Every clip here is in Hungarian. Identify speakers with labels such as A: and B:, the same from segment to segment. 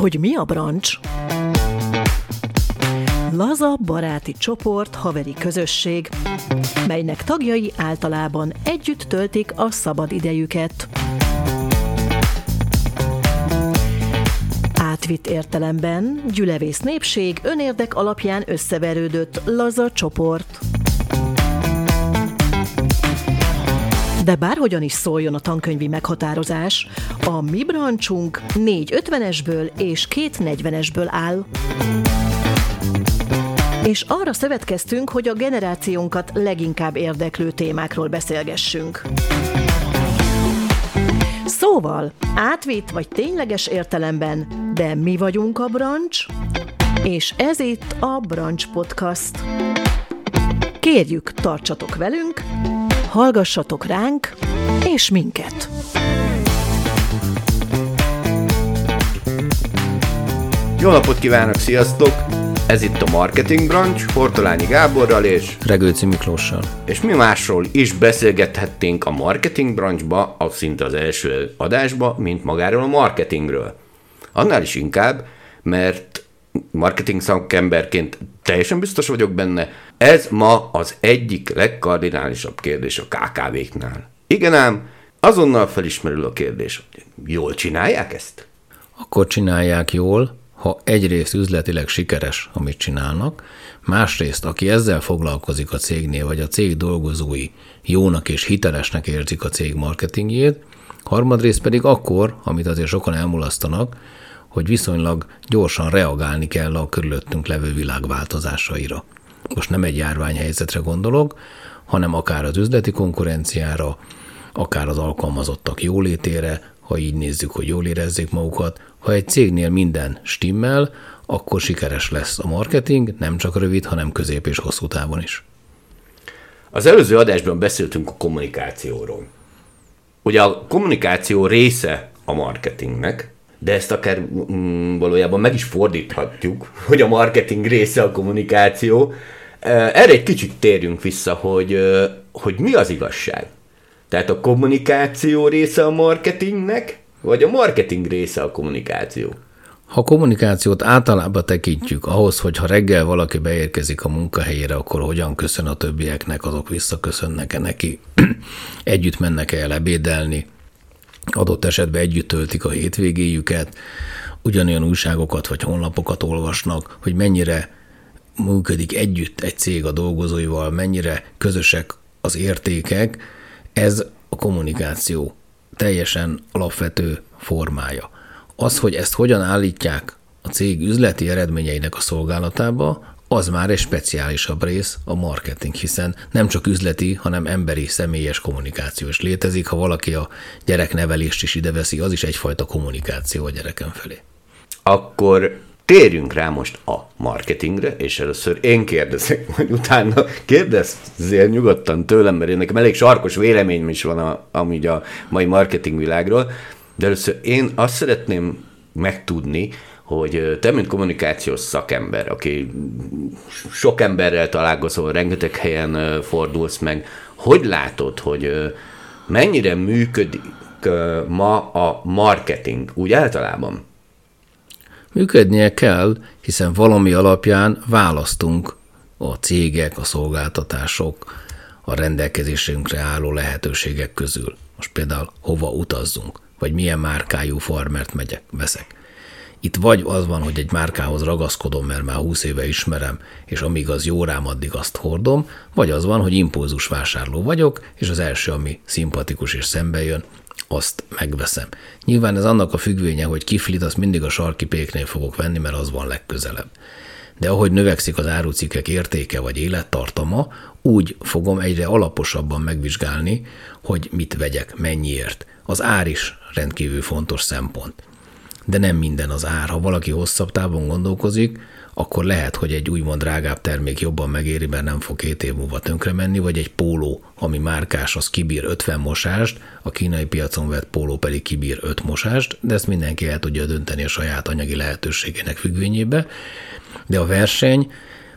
A: hogy mi a brancs? Laza baráti csoport, haveri közösség, melynek tagjai általában együtt töltik a szabad idejüket. Átvitt értelemben gyülevész népség önérdek alapján összeverődött laza csoport. De bárhogyan is szóljon a tankönyvi meghatározás, a mi brancsunk négy ötvenesből és két negyvenesből áll. És arra szövetkeztünk, hogy a generációnkat leginkább érdeklő témákról beszélgessünk. Szóval, átvitt vagy tényleges értelemben, de mi vagyunk a brancs, és ez itt a Brancs Podcast. Kérjük, tartsatok velünk, hallgassatok ránk, és minket.
B: Jó napot kívánok, sziasztok! Ez itt a Marketing Branch, Hortolányi Gáborral és
C: Regőci Miklóssal.
B: És mi másról is beszélgethetnénk a Marketing Branchba, a szinte az első adásba, mint magáról a marketingről. Annál is inkább, mert marketing szakemberként teljesen biztos vagyok benne, ez ma az egyik legkardinálisabb kérdés a KKV-knál. Igen ám, azonnal felismerül a kérdés, hogy jól csinálják ezt?
C: Akkor csinálják jól, ha egyrészt üzletileg sikeres, amit csinálnak, másrészt, aki ezzel foglalkozik a cégnél, vagy a cég dolgozói jónak és hitelesnek érzik a cég marketingjét, harmadrészt pedig akkor, amit azért sokan elmulasztanak, hogy viszonylag gyorsan reagálni kell a körülöttünk levő világ változásaira. Most nem egy járványhelyzetre gondolok, hanem akár az üzleti konkurenciára, akár az alkalmazottak jólétére, ha így nézzük, hogy jól érezzék magukat. Ha egy cégnél minden stimmel, akkor sikeres lesz a marketing, nem csak rövid, hanem közép és hosszú távon is.
B: Az előző adásban beszéltünk a kommunikációról. Ugye a kommunikáció része a marketingnek, de ezt akár mm, valójában meg is fordíthatjuk, hogy a marketing része a kommunikáció. Erre egy kicsit térjünk vissza, hogy, hogy mi az igazság. Tehát a kommunikáció része a marketingnek, vagy a marketing része a kommunikáció?
C: Ha kommunikációt általában tekintjük ahhoz, hogy ha reggel valaki beérkezik a munkahelyére, akkor hogyan köszön a többieknek, azok visszaköszönnek-e neki, együtt mennek el ebédelni, adott esetben együtt töltik a hétvégéjüket, ugyanolyan újságokat vagy honlapokat olvasnak, hogy mennyire működik együtt egy cég a dolgozóival, mennyire közösek az értékek, ez a kommunikáció teljesen alapvető formája. Az, hogy ezt hogyan állítják a cég üzleti eredményeinek a szolgálatába, az már egy speciálisabb rész a marketing, hiszen nem csak üzleti, hanem emberi, személyes kommunikáció is létezik. Ha valaki a gyereknevelést is ide veszi, az is egyfajta kommunikáció a gyereken felé.
B: Akkor térjünk rá most a marketingre, és először én kérdezek, majd utána kérdezzél nyugodtan tőlem, mert én nekem elég sarkos véleményem is van a, amígy a mai marketing világról, de először én azt szeretném megtudni, hogy te, mint kommunikációs szakember, aki sok emberrel találkozol, rengeteg helyen fordulsz meg, hogy látod, hogy mennyire működik ma a marketing úgy általában?
C: Működnie kell, hiszen valami alapján választunk a cégek, a szolgáltatások, a rendelkezésünkre álló lehetőségek közül. Most például hova utazzunk, vagy milyen márkájú farmert megyek, veszek. Itt vagy az van, hogy egy márkához ragaszkodom, mert már 20 éve ismerem, és amíg az jó rám, addig azt hordom, vagy az van, hogy impulzus vásárló vagyok, és az első, ami szimpatikus és szembe jön, azt megveszem. Nyilván ez annak a függvénye, hogy kiflit, azt mindig a sarki péknél fogok venni, mert az van legközelebb. De ahogy növekszik az árucikkek értéke vagy élettartama, úgy fogom egyre alaposabban megvizsgálni, hogy mit vegyek, mennyiért. Az ár is rendkívül fontos szempont. De nem minden az ár. Ha valaki hosszabb távon gondolkozik, akkor lehet, hogy egy úgymond drágább termék jobban megéri, mert nem fog két év múlva tönkre menni, vagy egy póló, ami márkás, az kibír 50 mosást, a kínai piacon vett póló pedig kibír 5 mosást, de ezt mindenki el tudja dönteni a saját anyagi lehetőségének függvényébe. De a verseny,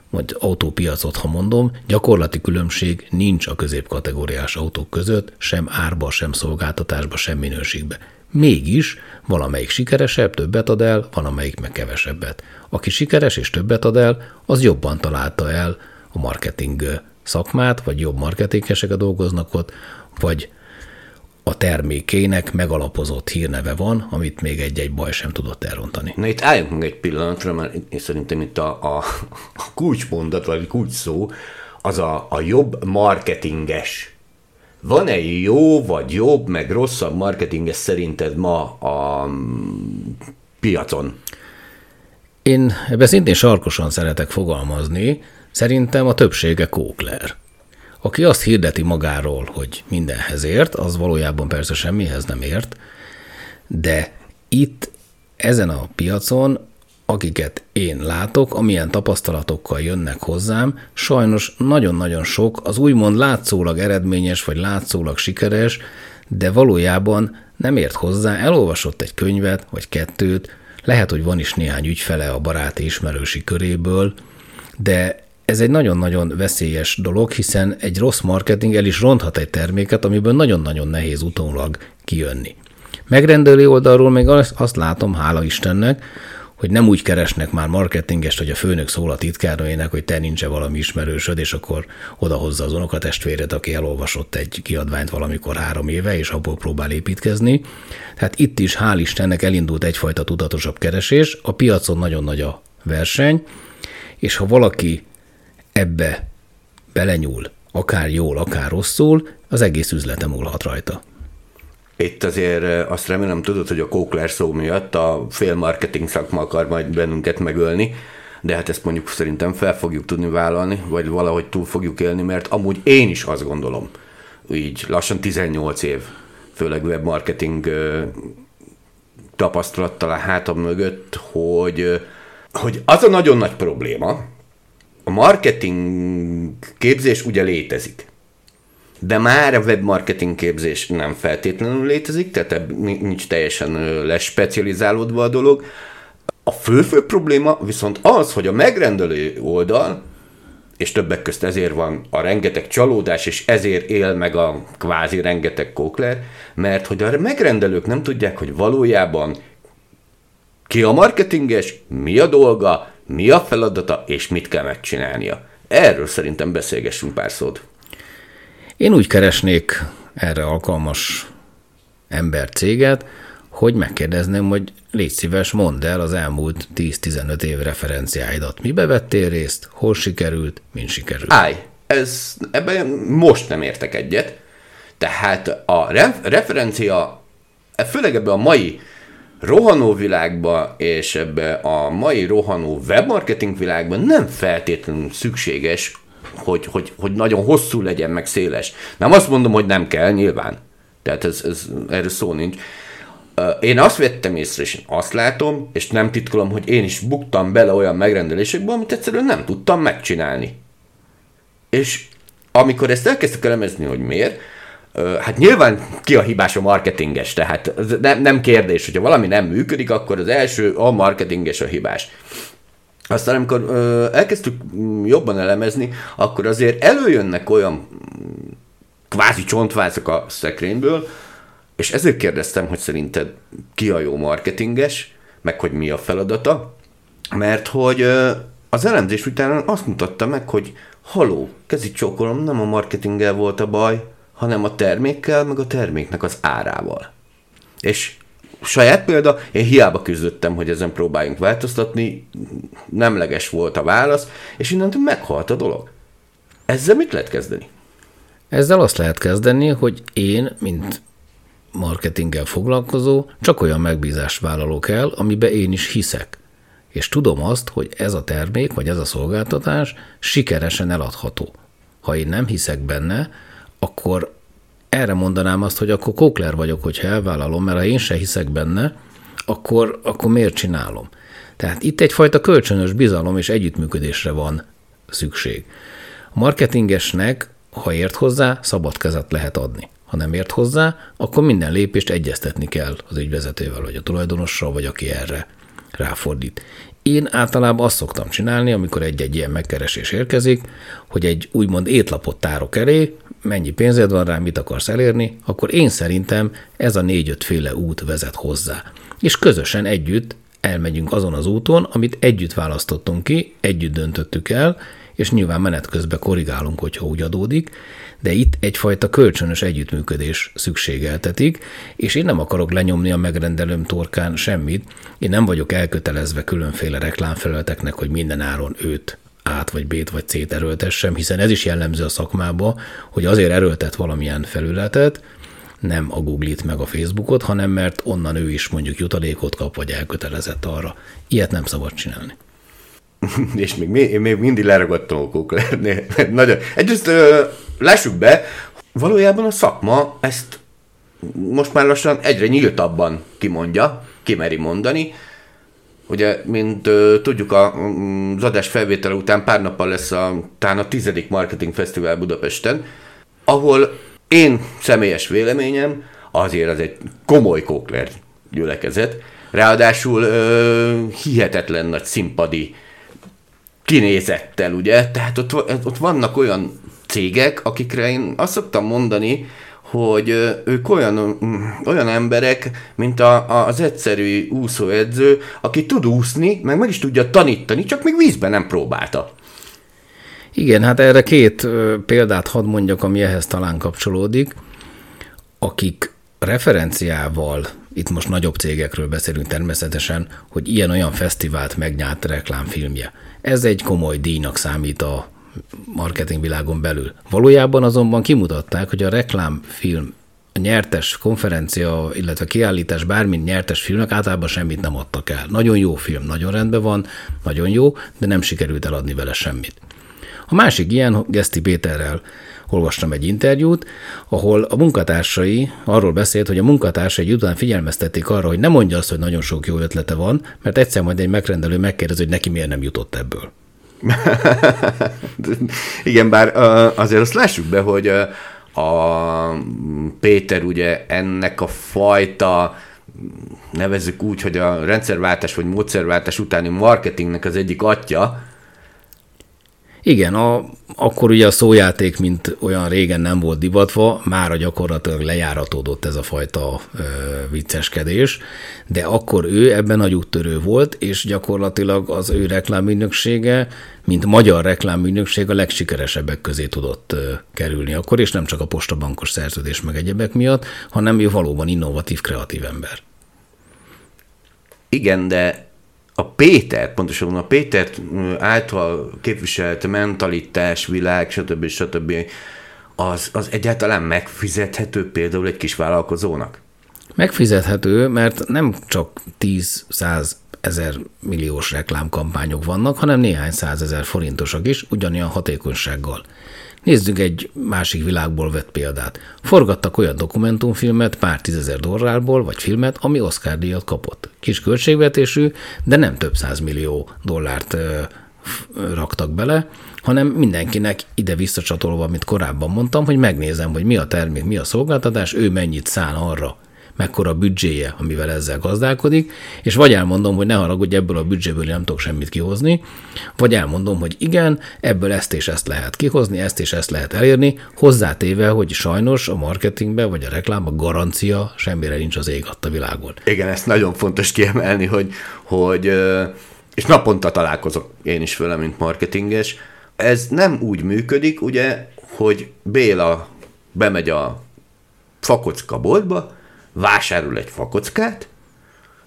C: vagy autópiacot, ha mondom, gyakorlati különbség nincs a középkategóriás autók között, sem árba, sem szolgáltatásba, sem minőségbe. Mégis valamelyik sikeresebb, többet ad el, van amelyik meg kevesebbet. Aki sikeres és többet ad el, az jobban találta el a marketing szakmát, vagy jobb marketingesek dolgoznak ott, vagy a termékének megalapozott hírneve van, amit még egy-egy baj sem tudott elrontani.
B: Na itt álljunk meg egy pillanatra, mert én szerintem itt a, a, a kulcsmondat, vagy kulcs szó, az a, a jobb marketinges. Van-e jó, vagy jobb, meg rosszabb marketinges szerinted ma a piacon?
C: Én ebben szintén sarkosan szeretek fogalmazni, szerintem a többsége kókler. Aki azt hirdeti magáról, hogy mindenhez ért, az valójában persze semmihez nem ért, de itt ezen a piacon, akiket én látok, amilyen tapasztalatokkal jönnek hozzám, sajnos nagyon-nagyon sok az úgymond látszólag eredményes vagy látszólag sikeres, de valójában nem ért hozzá, elolvasott egy könyvet vagy kettőt, lehet, hogy van is néhány ügyfele a baráti ismerősi köréből, de ez egy nagyon-nagyon veszélyes dolog, hiszen egy rossz marketing el is ronthat egy terméket, amiből nagyon-nagyon nehéz utólag kijönni. Megrendelő oldalról még azt látom, hála Istennek, hogy nem úgy keresnek már marketingest, hogy a főnök szól a titkárnőjének, hogy te nincs valami ismerősöd, és akkor odahozza az unokatestvéred, aki elolvasott egy kiadványt valamikor három éve, és abból próbál építkezni. Tehát itt is hál' Istennek elindult egyfajta tudatosabb keresés, a piacon nagyon nagy a verseny, és ha valaki ebbe belenyúl, akár jól, akár rosszul, az egész üzlete múlhat rajta.
B: Itt azért azt remélem tudod, hogy a Kókler szó miatt a fél marketing szakma akar majd bennünket megölni, de hát ezt mondjuk szerintem fel fogjuk tudni vállalni, vagy valahogy túl fogjuk élni, mert amúgy én is azt gondolom, így lassan 18 év, főleg webmarketing tapasztalattal a hátam mögött, hogy, hogy az a nagyon nagy probléma, a marketing képzés ugye létezik. De már a webmarketing képzés nem feltétlenül létezik, tehát nincs teljesen lespecializálódva a dolog. A fő-fő probléma viszont az, hogy a megrendelő oldal, és többek közt ezért van a rengeteg csalódás, és ezért él meg a kvázi rengeteg kókler, mert hogy a megrendelők nem tudják, hogy valójában ki a marketinges, mi a dolga, mi a feladata, és mit kell megcsinálnia. Erről szerintem beszélgessünk pár szót.
C: Én úgy keresnék erre alkalmas ember céget, hogy megkérdezném, hogy légy szíves, mondd el az elmúlt 10-15 év referenciáidat. Mibe vettél részt, hol sikerült, mint sikerült?
B: Állj, ez, ebben most nem értek egyet. Tehát a ref- referencia, főleg ebben a mai rohanó világban és ebbe a mai rohanó webmarketing világban nem feltétlenül szükséges, hogy, hogy, hogy nagyon hosszú legyen, meg széles. Nem azt mondom, hogy nem kell, nyilván. Tehát ez, ez, erről szó nincs. Én azt vettem észre, és azt látom, és nem titkolom, hogy én is buktam bele olyan megrendelésekbe, amit egyszerűen nem tudtam megcsinálni. És amikor ezt elkezdtek elemezni, hogy miért, Hát nyilván ki a hibás a marketinges, tehát nem, nem kérdés, hogyha valami nem működik, akkor az első a marketinges a hibás. Aztán amikor ö, elkezdtük jobban elemezni, akkor azért előjönnek olyan kvázi csontvázak a szekrényből, és ezért kérdeztem, hogy szerinted ki a jó marketinges, meg hogy mi a feladata, mert hogy ö, az elemzés után azt mutatta meg, hogy haló, kezit csókolom, nem a marketinggel volt a baj, hanem a termékkel, meg a terméknek az árával. És saját példa, én hiába küzdöttem, hogy ezen próbáljunk változtatni, nemleges volt a válasz, és innentől meghalt a dolog. Ezzel mit lehet kezdeni?
C: Ezzel azt lehet kezdeni, hogy én, mint marketinggel foglalkozó, csak olyan megbízást vállalok el, amiben én is hiszek. És tudom azt, hogy ez a termék, vagy ez a szolgáltatás sikeresen eladható. Ha én nem hiszek benne, akkor erre mondanám azt, hogy akkor kókler vagyok, hogyha elvállalom, mert ha én se hiszek benne, akkor, akkor miért csinálom? Tehát itt egyfajta kölcsönös bizalom és együttműködésre van szükség. A marketingesnek, ha ért hozzá, szabad kezet lehet adni. Ha nem ért hozzá, akkor minden lépést egyeztetni kell az ügyvezetővel, vagy a tulajdonossal, vagy aki erre ráfordít. Én általában azt szoktam csinálni, amikor egy-egy ilyen megkeresés érkezik, hogy egy úgymond étlapot tárok elé, mennyi pénzed van rá, mit akarsz elérni, akkor én szerintem ez a négy-öt féle út vezet hozzá. És közösen együtt elmegyünk azon az úton, amit együtt választottunk ki, együtt döntöttük el, és nyilván menet közben korrigálunk, hogyha úgy adódik, de itt egyfajta kölcsönös együttműködés szükségeltetik, és én nem akarok lenyomni a megrendelőm torkán semmit, én nem vagyok elkötelezve különféle reklámfelületeknek, hogy minden áron őt át vagy B-t vagy C-t erőltessem, hiszen ez is jellemző a szakmába, hogy azért erőltet valamilyen felületet, nem a Google-it meg a Facebookot, hanem mert onnan ő is mondjuk jutalékot kap, vagy elkötelezett arra. Ilyet nem szabad csinálni.
B: és még, még, még mindig leragadtam a kóklernél. Nagyon. Egyrészt lássuk be, valójában a szakma ezt most már lassan egyre nyíltabban kimondja, kimeri mondani. Ugye, mint ö, tudjuk, a, az adás felvétele után pár nappal lesz a, talán a tizedik Marketing Fesztivál Budapesten, ahol én személyes véleményem, azért az egy komoly kókler gyülekezet, ráadásul ö, hihetetlen nagy színpadi kinézettel, ugye? Tehát ott, ott vannak olyan cégek, akikre én azt szoktam mondani, hogy ők olyan, olyan emberek, mint a, az egyszerű úszóedző, aki tud úszni, meg meg is tudja tanítani, csak még vízben nem próbálta.
C: Igen, hát erre két példát hadd mondjak, ami ehhez talán kapcsolódik, akik referenciával, itt most nagyobb cégekről beszélünk természetesen, hogy ilyen-olyan fesztivált megnyert reklámfilmje. Ez egy komoly díjnak számít a marketingvilágon belül. Valójában azonban kimutatták, hogy a reklámfilm a nyertes konferencia, illetve kiállítás bármint nyertes filmnek általában semmit nem adtak el. Nagyon jó film, nagyon rendben van, nagyon jó, de nem sikerült eladni vele semmit. A másik ilyen, Geszti Péterrel olvastam egy interjút, ahol a munkatársai arról beszélt, hogy a munkatársai után figyelmeztették arra, hogy ne mondja azt, hogy nagyon sok jó ötlete van, mert egyszer majd egy megrendelő megkérdezi, hogy neki miért nem jutott ebből.
B: Igen, bár azért azt lássuk be, hogy a Péter ugye ennek a fajta nevezzük úgy, hogy a rendszerváltás vagy módszerváltás utáni marketingnek az egyik atya,
C: igen, a, akkor ugye a szójáték, mint olyan régen nem volt divatva, már gyakorlatilag lejáratódott ez a fajta ö, vicceskedés, de akkor ő ebben nagy úttörő volt, és gyakorlatilag az ő reklámügynöksége, mint magyar reklámügynökség a legsikeresebbek közé tudott ö, kerülni akkor, és nem csak a postabankos szerződés meg egyebek miatt, hanem ő valóban innovatív, kreatív ember.
B: Igen, de a Péter, pontosan a Péter által képviselt mentalitás, világ, stb. stb. Az, az egyáltalán megfizethető például egy kis vállalkozónak?
C: Megfizethető, mert nem csak 10-100 ezer milliós reklámkampányok vannak, hanem néhány százezer forintosak is, ugyanilyen hatékonysággal. Nézzük egy másik világból vett példát. Forgattak olyan dokumentumfilmet pár tízezer dollárból, vagy filmet, ami Oscar díjat kapott. Kis költségvetésű, de nem több millió dollárt ö, raktak bele, hanem mindenkinek ide visszacsatolva, amit korábban mondtam, hogy megnézem, hogy mi a termék, mi a szolgáltatás, ő mennyit szán arra, mekkora büdzséje, amivel ezzel gazdálkodik, és vagy elmondom, hogy ne haragudj, ebből a büdzséből nem tudok semmit kihozni, vagy elmondom, hogy igen, ebből ezt és ezt lehet kihozni, ezt és ezt lehet elérni, hozzátéve, hogy sajnos a marketingben vagy a reklámban garancia semmire nincs az ég a világon.
B: Igen, ezt nagyon fontos kiemelni, hogy, hogy és naponta találkozok én is vele, mint marketinges, ez nem úgy működik, ugye, hogy Béla bemegy a fakocka boltba, vásárol egy fakockát,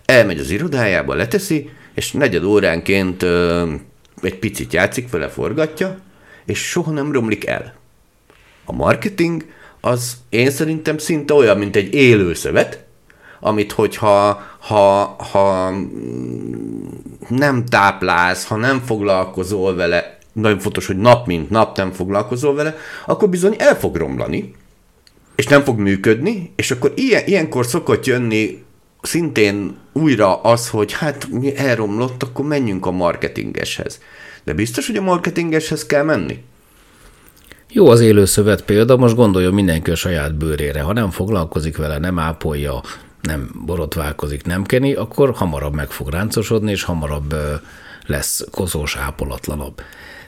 B: elmegy az irodájába, leteszi, és negyed óránként ö, egy picit játszik vele, forgatja, és soha nem romlik el. A marketing az én szerintem szinte olyan, mint egy élő szövet, amit hogyha ha, ha nem táplálsz, ha nem foglalkozol vele, nagyon fontos, hogy nap mint nap nem foglalkozol vele, akkor bizony el fog romlani, és nem fog működni, és akkor ilyen, ilyenkor szokott jönni szintén újra az, hogy hát mi elromlott, akkor menjünk a marketingeshez. De biztos, hogy a marketingeshez kell menni?
C: Jó az élőszövet példa, most gondoljon mindenki a saját bőrére. Ha nem foglalkozik vele, nem ápolja, nem borotválkozik, nem keni, akkor hamarabb meg fog ráncosodni, és hamarabb lesz koszós, ápolatlanabb.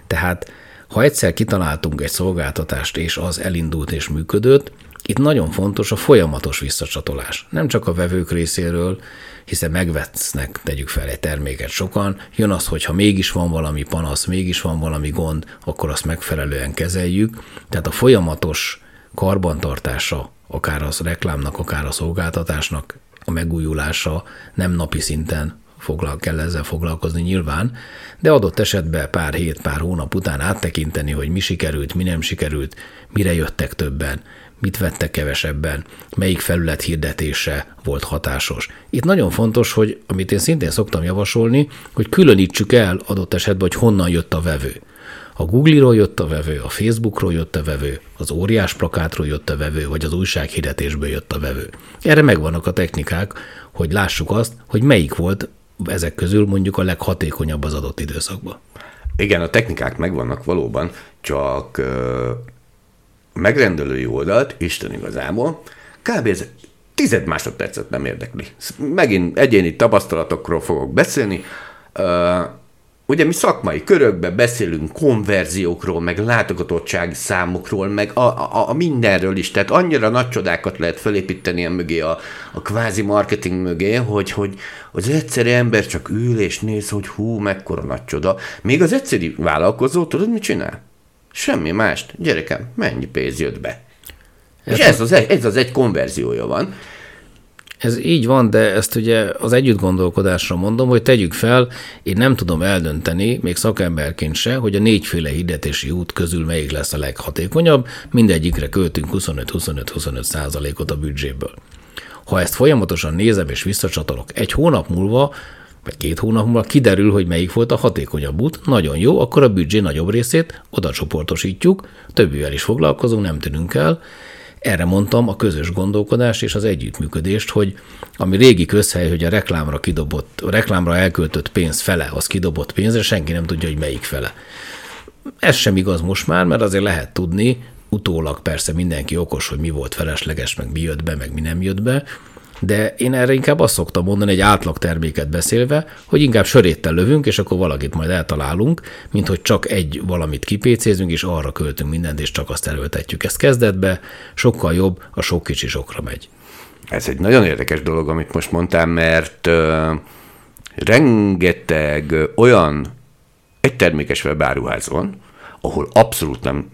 C: Tehát ha egyszer kitaláltunk egy szolgáltatást, és az elindult és működött, itt nagyon fontos a folyamatos visszacsatolás. Nem csak a vevők részéről, hiszen megvesznek, tegyük fel egy terméket sokan, jön az, hogy ha mégis van valami panasz, mégis van valami gond, akkor azt megfelelően kezeljük. Tehát a folyamatos karbantartása, akár az reklámnak, akár a szolgáltatásnak a megújulása nem napi szinten foglal, kell ezzel foglalkozni nyilván, de adott esetben pár hét, pár hónap után áttekinteni, hogy mi sikerült, mi nem sikerült, mire jöttek többen, mit vettek kevesebben, melyik felület hirdetése volt hatásos. Itt nagyon fontos, hogy amit én szintén szoktam javasolni, hogy különítsük el adott esetben, hogy honnan jött a vevő. A Google-ról jött a vevő, a Facebookról jött a vevő, az óriás plakátról jött a vevő, vagy az újsághirdetésből jött a vevő. Erre megvannak a technikák, hogy lássuk azt, hogy melyik volt ezek közül mondjuk a leghatékonyabb az adott időszakban.
B: Igen, a technikák megvannak valóban, csak megrendelői oldalt, Isten igazából, kb. ez tized másodpercet nem érdekli. Megint egyéni tapasztalatokról fogok beszélni. Ugye mi szakmai körökben beszélünk konverziókról, meg látogatottsági számokról, meg a, a, a mindenről is, tehát annyira nagy csodákat lehet felépíteni a mögé, a, a kvázi marketing mögé, hogy, hogy az egyszerű ember csak ül és néz, hogy hú, mekkora nagy csoda. Még az egyszerű vállalkozó, tudod, mit csinál? Semmi mást. Gyerekem, mennyi pénz jött be? És ez az, egy, ez az egy konverziója van.
C: Ez így van, de ezt ugye az együtt gondolkodásra mondom, hogy tegyük fel, én nem tudom eldönteni, még szakemberként se, hogy a négyféle hirdetési út közül melyik lesz a leghatékonyabb, mindegyikre költünk 25-25-25 százalékot a büdzséből. Ha ezt folyamatosan nézem és visszacsatolok egy hónap múlva, vagy két hónap múlva kiderül, hogy melyik volt a hatékonyabb út, nagyon jó, akkor a büdzsé nagyobb részét oda csoportosítjuk, többivel is foglalkozunk, nem tűnünk el. Erre mondtam a közös gondolkodást és az együttműködést, hogy ami régi közhely, hogy a reklámra kidobott, a reklámra elköltött pénz fele, az kidobott pénzre, senki nem tudja, hogy melyik fele. Ez sem igaz most már, mert azért lehet tudni, utólag persze mindenki okos, hogy mi volt felesleges, meg mi jött be, meg mi nem jött be, de én erre inkább azt szoktam mondani, egy átlag terméket beszélve, hogy inkább söréttel lövünk, és akkor valakit majd eltalálunk, mint hogy csak egy valamit kipécézünk, és arra költünk mindent, és csak azt erőltetjük. Ezt kezdetbe sokkal jobb, a sok kicsi sokra megy.
B: Ez egy nagyon érdekes dolog, amit most mondtál, mert uh, rengeteg olyan egy termékes webáruház van, ahol abszolút nem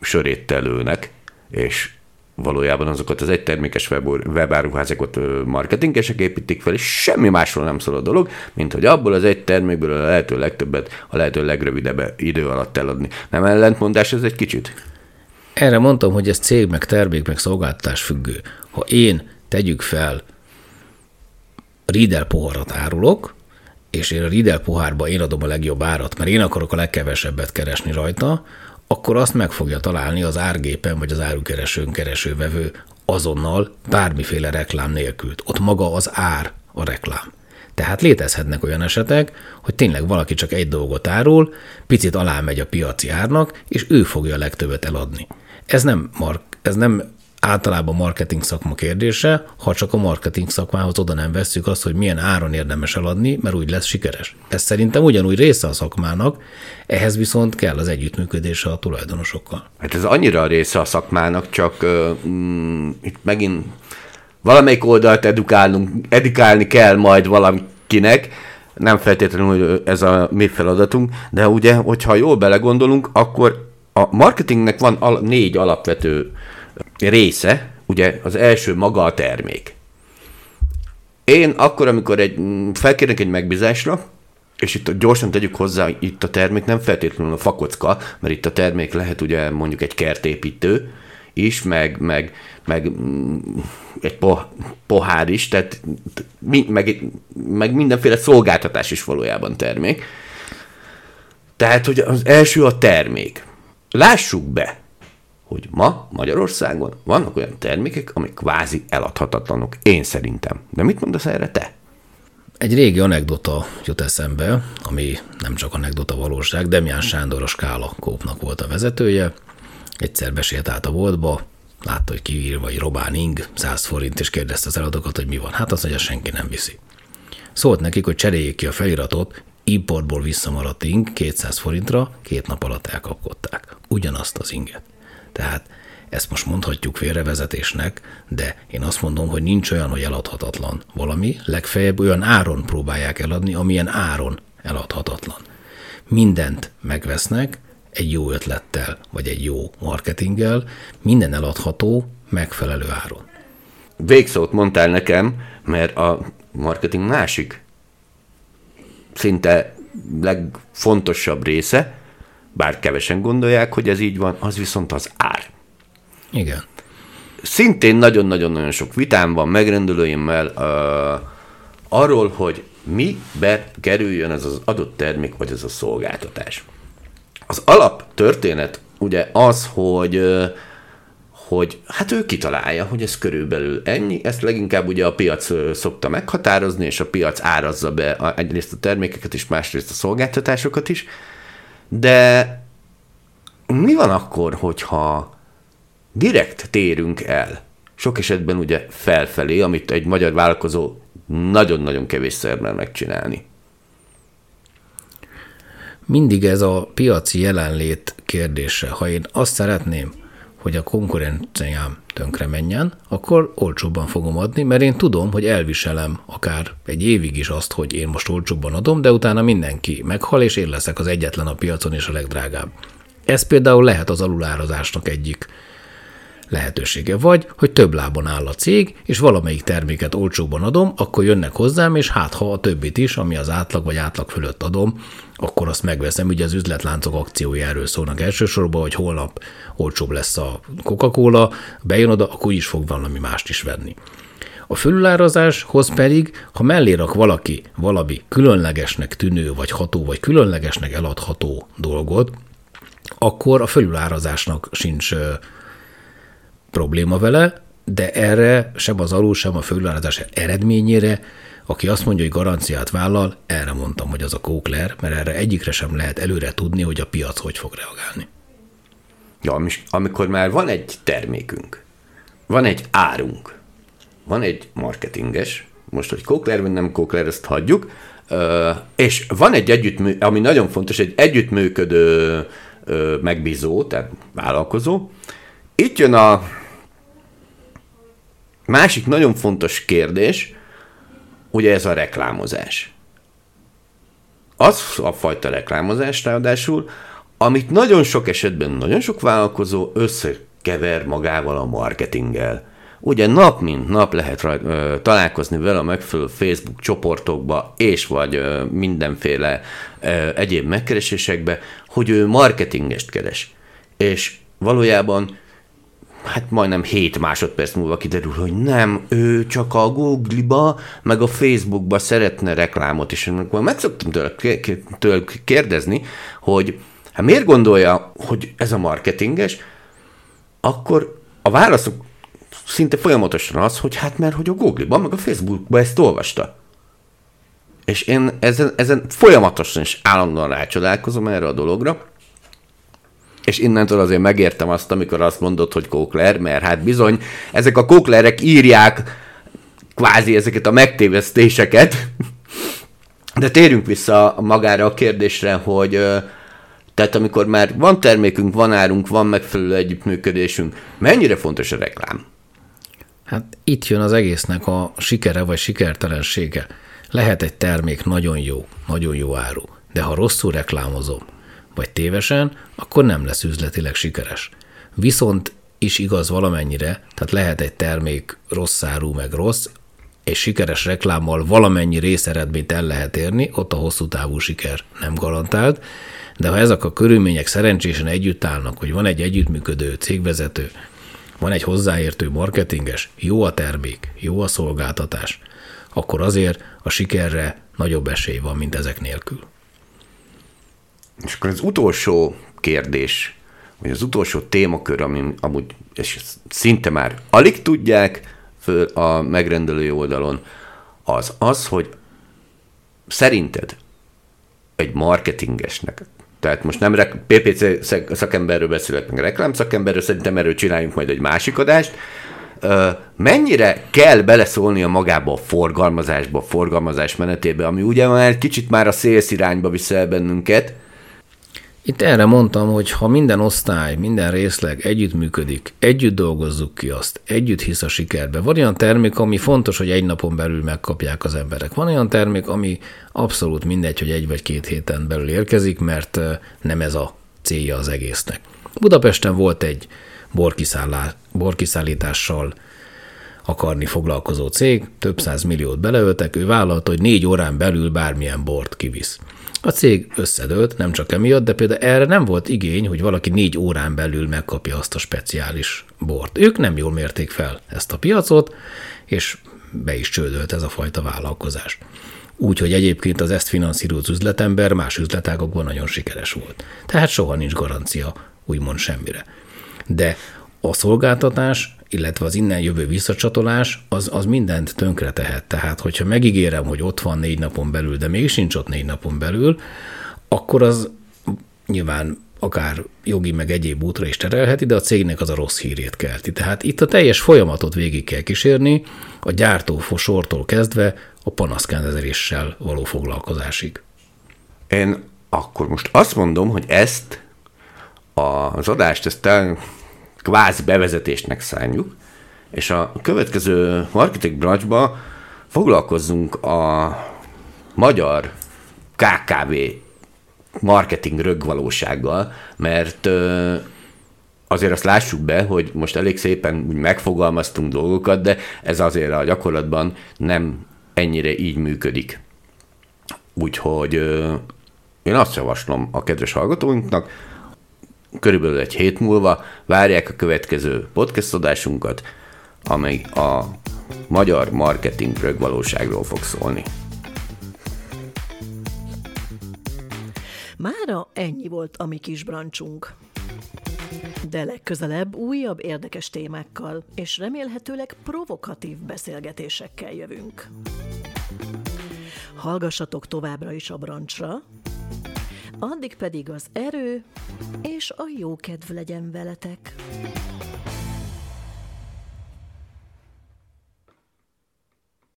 B: söréttel lőnek, és valójában azokat az egytermékes web, webáruházakat marketingesek építik fel, és semmi másról nem szól a dolog, mint hogy abból az egy termékből a lehető legtöbbet a lehető legrövidebb idő alatt eladni. Nem ellentmondás ez egy kicsit?
C: Erre mondtam, hogy ez cég, meg termék, meg szolgáltatás függő. Ha én tegyük fel Riedel poharat árulok, és én a Riedel pohárba én adom a legjobb árat, mert én akarok a legkevesebbet keresni rajta, akkor azt meg fogja találni az árgépen vagy az árukeresőn keresővevő azonnal bármiféle reklám nélkül. Ott maga az ár a reklám. Tehát létezhetnek olyan esetek, hogy tényleg valaki csak egy dolgot árul, picit alá megy a piaci árnak, és ő fogja a legtöbbet eladni. Ez nem, mark, ez nem általában marketing szakma kérdése, ha csak a marketing szakmához oda nem vesszük azt, hogy milyen áron érdemes eladni, mert úgy lesz sikeres. Ez szerintem ugyanúgy része a szakmának, ehhez viszont kell az együttműködése a tulajdonosokkal.
B: Hát ez annyira része a szakmának, csak mm, itt megint valamelyik oldalt edukálnunk, edukálni kell majd valakinek, nem feltétlenül, hogy ez a mi feladatunk, de ugye, hogyha jól belegondolunk, akkor a marketingnek van al- négy alapvető része, ugye az első maga a termék. Én akkor, amikor egy, felkérnek egy megbízásra, és itt gyorsan tegyük hozzá, itt a termék nem feltétlenül a fakocka, mert itt a termék lehet ugye mondjuk egy kertépítő is, meg, meg, meg egy pohár is, tehát meg, meg mindenféle szolgáltatás is valójában termék. Tehát, hogy az első a termék. Lássuk be, hogy ma Magyarországon vannak olyan termékek, amik kvázi eladhatatlanok, én szerintem. De mit mondasz erre te?
C: Egy régi anekdota jut eszembe, ami nem csak anekdota valóság, Demján Sándor a Skála Kópnak volt a vezetője. Egyszer át a boltba, látta, hogy kiír vagy Robán Ing, 100 forint, és kérdezte az eladokat, hogy mi van. Hát azt mondja, senki nem viszi. Szólt nekik, hogy cseréljék ki a feliratot, importból visszamaradt ing 200 forintra két nap alatt elkapkodták. Ugyanazt az inget. Tehát ezt most mondhatjuk félrevezetésnek, de én azt mondom, hogy nincs olyan, hogy eladhatatlan valami, legfeljebb olyan áron próbálják eladni, amilyen áron eladhatatlan. Mindent megvesznek egy jó ötlettel, vagy egy jó marketinggel, minden eladható megfelelő áron.
B: Végszót mondtál nekem, mert a marketing másik szinte legfontosabb része, bár kevesen gondolják, hogy ez így van, az viszont az ár.
C: Igen.
B: Szintén nagyon-nagyon-nagyon sok vitám van megrendelőimmel uh, arról, hogy mi kerüljön ez az adott termék, vagy ez a szolgáltatás. Az alap történet ugye az, hogy uh, hogy hát ő kitalálja, hogy ez körülbelül ennyi, ezt leginkább ugye a piac szokta meghatározni, és a piac árazza be egyrészt a termékeket is, másrészt a szolgáltatásokat is, de mi van akkor, hogyha direkt térünk el, sok esetben ugye felfelé, amit egy magyar vállalkozó nagyon-nagyon kevésszer mer megcsinálni.
C: Mindig ez a piaci jelenlét kérdése. Ha én azt szeretném, hogy a konkurenciám tönkre menjen, akkor olcsóbban fogom adni, mert én tudom, hogy elviselem akár egy évig is azt, hogy én most olcsóbban adom, de utána mindenki meghal, és én leszek az egyetlen a piacon és a legdrágább. Ez például lehet az alulárazásnak egyik lehetősége. Vagy, hogy több lábon áll a cég, és valamelyik terméket olcsóban adom, akkor jönnek hozzám, és hát ha a többit is, ami az átlag vagy átlag fölött adom, akkor azt megveszem. Ugye az üzletláncok akciói erről szólnak elsősorban, hogy holnap olcsóbb lesz a Coca-Cola, bejön oda, akkor is fog valami mást is venni. A fölülárazáshoz pedig, ha mellé rak valaki valami különlegesnek tűnő, vagy ható, vagy különlegesnek eladható dolgot, akkor a fölülárazásnak sincs probléma vele, de erre sem az alul, sem a fölülárazás eredményére, aki azt mondja, hogy garanciát vállal, erre mondtam, hogy az a kókler, mert erre egyikre sem lehet előre tudni, hogy a piac hogy fog reagálni.
B: Ja, amikor már van egy termékünk, van egy árunk, van egy marketinges, most, hogy kókler vagy nem kókler, ezt hagyjuk, és van egy együttmű, ami nagyon fontos, egy együttműködő megbízó, tehát vállalkozó. Itt jön a Másik nagyon fontos kérdés, ugye ez a reklámozás. Az a fajta reklámozás ráadásul, amit nagyon sok esetben nagyon sok vállalkozó összekever magával a marketinggel. Ugye nap mint nap lehet raj, ö, találkozni vele a megfelelő Facebook csoportokba, és vagy ö, mindenféle ö, egyéb megkeresésekbe, hogy ő marketingest keres. És valójában hát majdnem 7 másodperc múlva kiderül, hogy nem, ő csak a Google-ba, meg a Facebookba szeretne reklámot, és akkor meg szoktam tőle, kérdezni, hogy hát miért gondolja, hogy ez a marketinges, akkor a válaszok szinte folyamatosan az, hogy hát mert hogy a Google-ba, meg a Facebookba ezt olvasta. És én ezen, ezen folyamatosan és állandóan rácsodálkozom erre a dologra, és innentől azért megértem azt, amikor azt mondod, hogy kókler, mert hát bizony ezek a kóklerek írják kvázi ezeket a megtévesztéseket. De térjünk vissza magára a kérdésre, hogy tehát amikor már van termékünk, van árunk, van megfelelő együttműködésünk, mennyire fontos a reklám?
C: Hát itt jön az egésznek a sikere vagy sikertelensége. Lehet egy termék nagyon jó, nagyon jó áru, de ha rosszul reklámozom, vagy tévesen, akkor nem lesz üzletileg sikeres. Viszont is igaz valamennyire, tehát lehet egy termék rossz áru meg rossz, és sikeres reklámmal valamennyi részeredményt el lehet érni, ott a hosszú távú siker nem garantált, de ha ezek a körülmények szerencsésen együtt állnak, hogy van egy együttműködő cégvezető, van egy hozzáértő marketinges, jó a termék, jó a szolgáltatás, akkor azért a sikerre nagyobb esély van, mint ezek nélkül.
B: És akkor az utolsó kérdés, vagy az utolsó témakör, ami amúgy és szinte már alig tudják föl a megrendelői oldalon, az az, hogy szerinted egy marketingesnek, tehát most nem PPC szakemberről beszélek, meg reklám szakemberről, szerintem erről csináljunk majd egy másik adást, mennyire kell beleszólni a magába a forgalmazásba, a forgalmazás menetébe, ami ugye már kicsit már a szélsz irányba viszel bennünket,
C: itt erre mondtam, hogy ha minden osztály, minden részleg együtt működik, együtt dolgozzuk ki azt, együtt hisz a sikerbe. Van olyan termék, ami fontos, hogy egy napon belül megkapják az emberek. Van olyan termék, ami abszolút mindegy, hogy egy vagy két héten belül érkezik, mert nem ez a célja az egésznek. Budapesten volt egy borkiszállítással akarni foglalkozó cég, több száz milliót beleöltek, ő vállalta, hogy négy órán belül bármilyen bort kivisz. A cég összedőlt, nem csak emiatt, de például erre nem volt igény, hogy valaki négy órán belül megkapja azt a speciális bort. Ők nem jól mérték fel ezt a piacot, és be is csődölt ez a fajta vállalkozás. Úgyhogy egyébként az ezt finanszírozott üzletember más üzletágokban nagyon sikeres volt. Tehát soha nincs garancia úgymond semmire. De a szolgáltatás, illetve az innen jövő visszacsatolás, az, az mindent tönkre tehet. Tehát, hogyha megígérem, hogy ott van négy napon belül, de még sincs ott négy napon belül, akkor az nyilván akár jogi meg egyéb útra is terelheti, de a cégnek az a rossz hírét kelti. Tehát itt a teljes folyamatot végig kell kísérni, a gyártó sortól kezdve a panaszkendezeléssel való foglalkozásig.
B: Én akkor most azt mondom, hogy ezt az adást, ezt kvázi bevezetésnek szánjuk, és a következő marketing branchba foglalkozzunk a magyar KKV marketing rögvalósággal, mert azért azt lássuk be, hogy most elég szépen úgy megfogalmaztunk dolgokat, de ez azért a gyakorlatban nem ennyire így működik. Úgyhogy én azt javaslom a kedves hallgatóinknak, körülbelül egy hét múlva várják a következő podcast adásunkat, amely a magyar marketing rögvalóságról fog szólni.
A: Mára ennyi volt a mi kis brancsunk. De legközelebb újabb érdekes témákkal és remélhetőleg provokatív beszélgetésekkel jövünk. Hallgassatok továbbra is a brancsra, addig pedig az erő és a jó kedv legyen veletek.